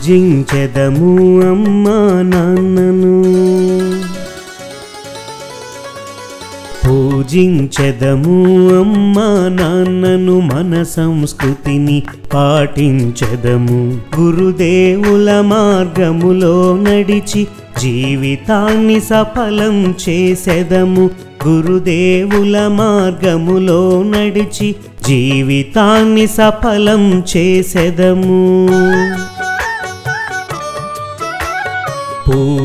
పూజించెదము అమ్మా నాన్నను. పూజించెదము అమ్మా నాన్నను మన సంస్కృతిని పాటించెదము. గురుదేవుల మార్గములో నడిచి జీవితాన్ని సఫలం చేసెదము. గురుదేవుల మార్గములో నడిచి జీవితాన్ని సఫలం చేసెదము.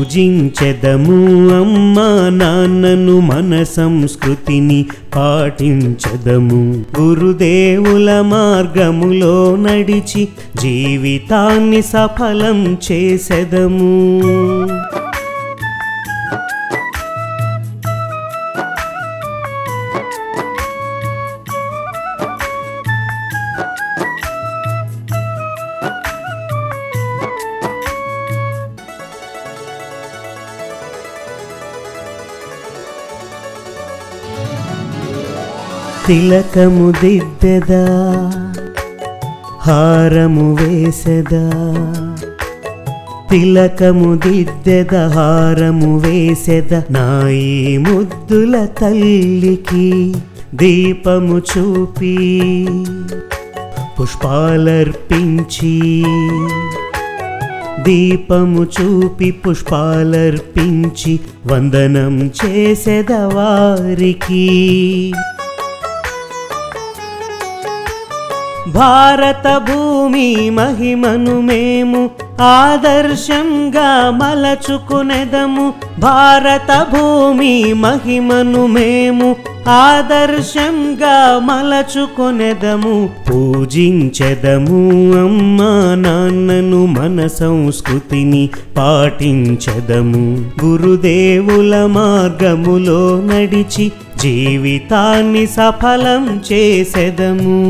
పూజించెదము అమ్మా నాన్నను మన సంస్కృతిని పాటించదము. గురుదేవుల మార్గములో నడిచి జీవితాన్ని సఫలం చేసెదము. తిలకము దిద్దెదా హారము వేసెదా. తిలకము దిద్దెద హారము వేసెద. నాయి ముద్దుల తల్లికి దీపము చూపి పుష్పాలర్పించి. దీపము చూపి పుష్పాలర్పించి వందనం చేసెద వారికి. భారత భూమి మహిమను మేము ఆదర్శంగా మలచుకునేదము. భారత భూమి మహిమను మేము ఆదర్శంగా మలచుకొనెదము. పూజించెదము అమ్మా నాన్నను మన సంస్కృతిని పాటించెదము. గురుదేవుల మార్గములో నడిచి జీవితాన్ని సఫలం చేసెదము.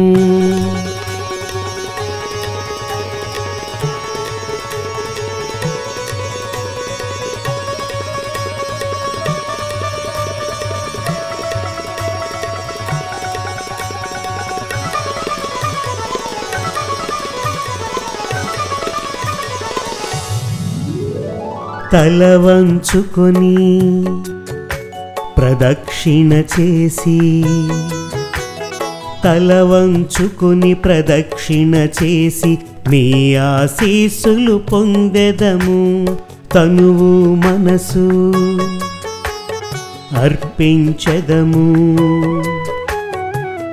తల వంచుకొని ప్రదక్షిణ చేసి తల వంచుకుని ప్రదక్షిణ చేసి మీ ఆశీస్సులు పొందెదము. తనువు మనసు అర్పించెదము.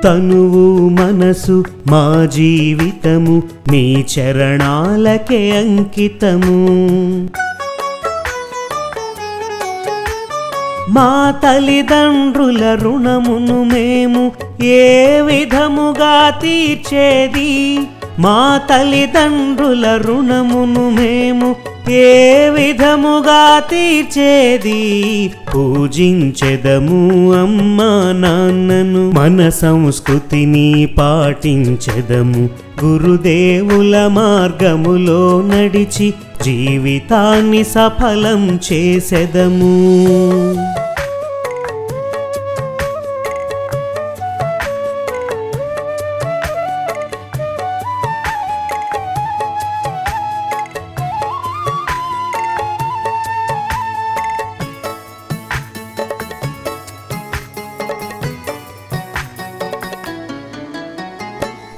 తనువు మనసు మా జీవితము మీ చరణాలకే అంకితము. మా తల్లిదండ్రుల రుణమును మేము ఏ విధముగా తీర్చేది? మా తల్లిదండ్రుల రుణమును మేము ఏ విధముగా తీర్చేది? పూజించెదము అమ్మా నాన్నను మన సంస్కృతిని పాటించెదము. గురుదేవుల మార్గములో నడిచి జీవితాన్ని సఫలం చేసెదము.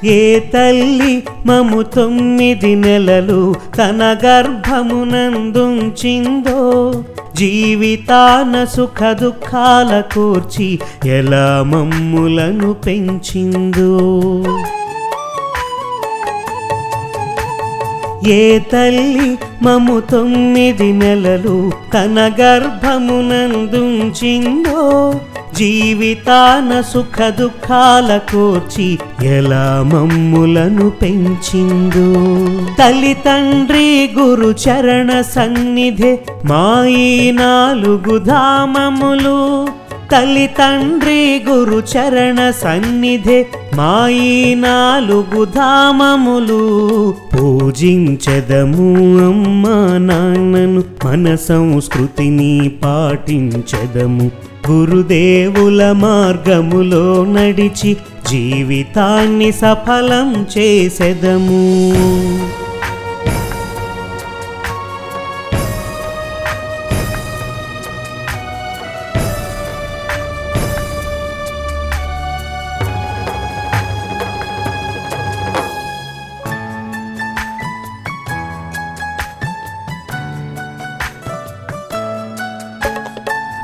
ఏ తల్లి మము తొమ్మిది నెలలు తన గర్భమునందుంచిందో జీవితాన సుఖ దుఃఖాల కూర్చి ఎలా మమ్ములను పెంచిందో. ఏ తల్లి మము తొమ్మిది నెలలు తన గర్భమునందుంచిందో జీవితాన సుఖ దుఃఖాల కూర్చి ఎలా మమ్ములను పెంచిందో. తల్లి తండ్రి గురు చరణ సన్నిధి మాయి నాలుగు ధామములు తల్లి తండ్రి గురు చరణ సన్నిధే మాయి నాలుగు ధామములు పూజించదము అమ్మా నాన్నను మన సంస్కృతిని పాటించదము. గురుదేవుల మార్గములో నడిచి జీవితాన్ని సఫలం చేసెదము.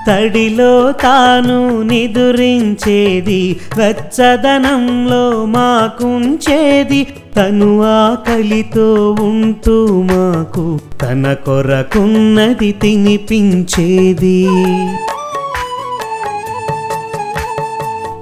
తడిలో తాను నిదురించేది వెచ్చదనంలో మాకుంచేది తను ఆకలితో ఉంటూ మాకు తన కొరకున్నది తినిపించేది.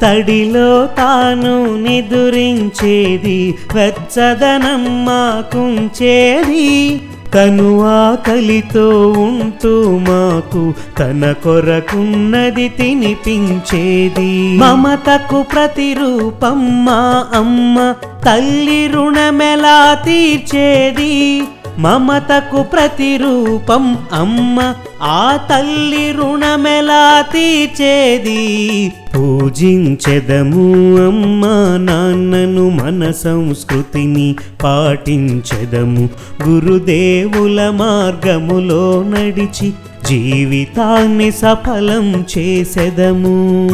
తడిలో తాను నిదురించేది వెచ్చదనం మాకుంచేది తను ఆకలితో ఉంటూ మాకు తన కొరకున్నది తినిపించేది. మమతకు ప్రతిరూపం మా అమ్మ తల్లి రుణమెలా తీర్చేది. మమతకు ప్రతిరూపం అమ్మ ఆ తల్లి రుణమెలా తీర్చేది? పూజించెదము అమ్మ నాన్నను మన సంస్కృతిని పాటించెదము. గురుదేవుల మార్గములో నడిచి జీవితాన్ని సఫలం చేసెదము.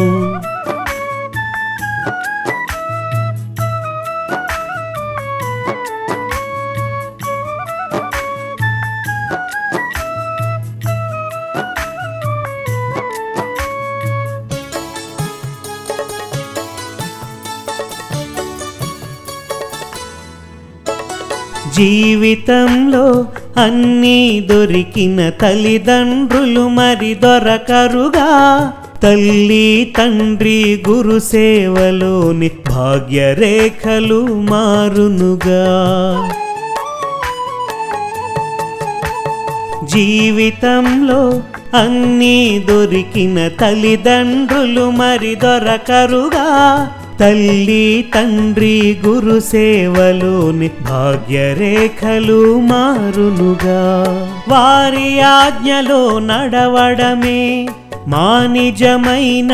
జీవితంలో అన్నీ దొరికిన తల్లిదండ్రులు మరి దొరకరుగా. తల్లి తండ్రి గురు సేవలోని భాగ్యరేఖలు మారునుగా. జీవితంలో అన్నీ దొరికిన తల్లిదండ్రులు మరి దొరకరుగా. తల్లి తండ్రి గురు సేవలు భాగ్యరేఖలు మారునుగా. వారి ఆజ్ఞలో నడవడమే మా నిజమైన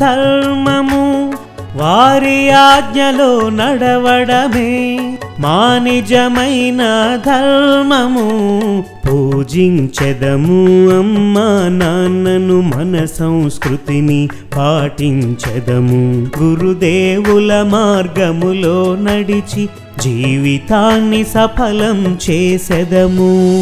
ధర్మము. వారి ఆజ్ఞలో నడవడమే మా నిజమైన ధర్మము. పూజించెదము అమ్మ నాన్నను మన సంస్కృతిని పాటించెదము. గురుదేవుల మార్గములో నడిచి జీవితాన్ని సఫలం చేసెదము.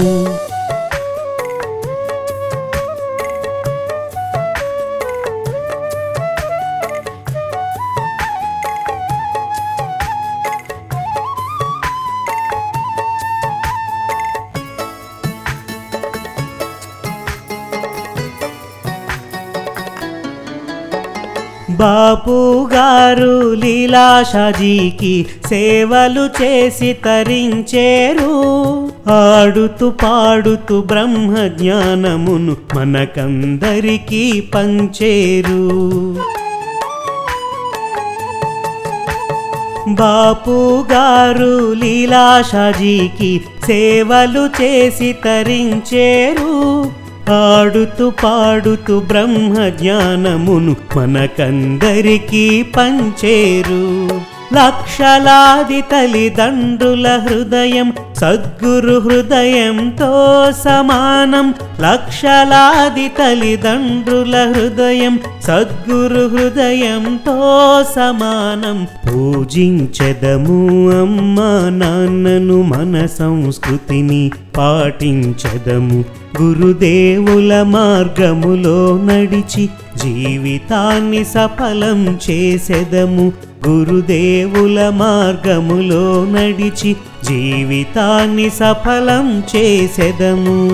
బాపు గారు లీలాషాజీకి సేవలు చేసి తరించేరు. ఆడుతూ పాడుతూ బ్రహ్మ జ్ఞానమును మనకందరికీ పంచేరు. బాపు గారు లీలాషాజీకి సేవలు చేసి తరించేరు. ఆడుతూ పాడుతూ బ్రహ్మ జ్ఞానమును మనకందరికీ పంచేరు. లక్షలాది తల్లిదండ్రుల హృదయం సద్గురు హృదయంతో సమానం. లక్షలాది తల్లిదండ్రుల హృదయం సద్గురు హృదయంతో సమానం. పూజించెదము అమ్మ నాన్నను మన సంస్కృతిని పాటించెదము. గురుదేవుల మార్గములో నడిచి జీవితాన్ని సఫలం చేసెదము. గురుదేవుల మార్గములో నడిచి జీవితాన్ని సఫలం చేసెదము.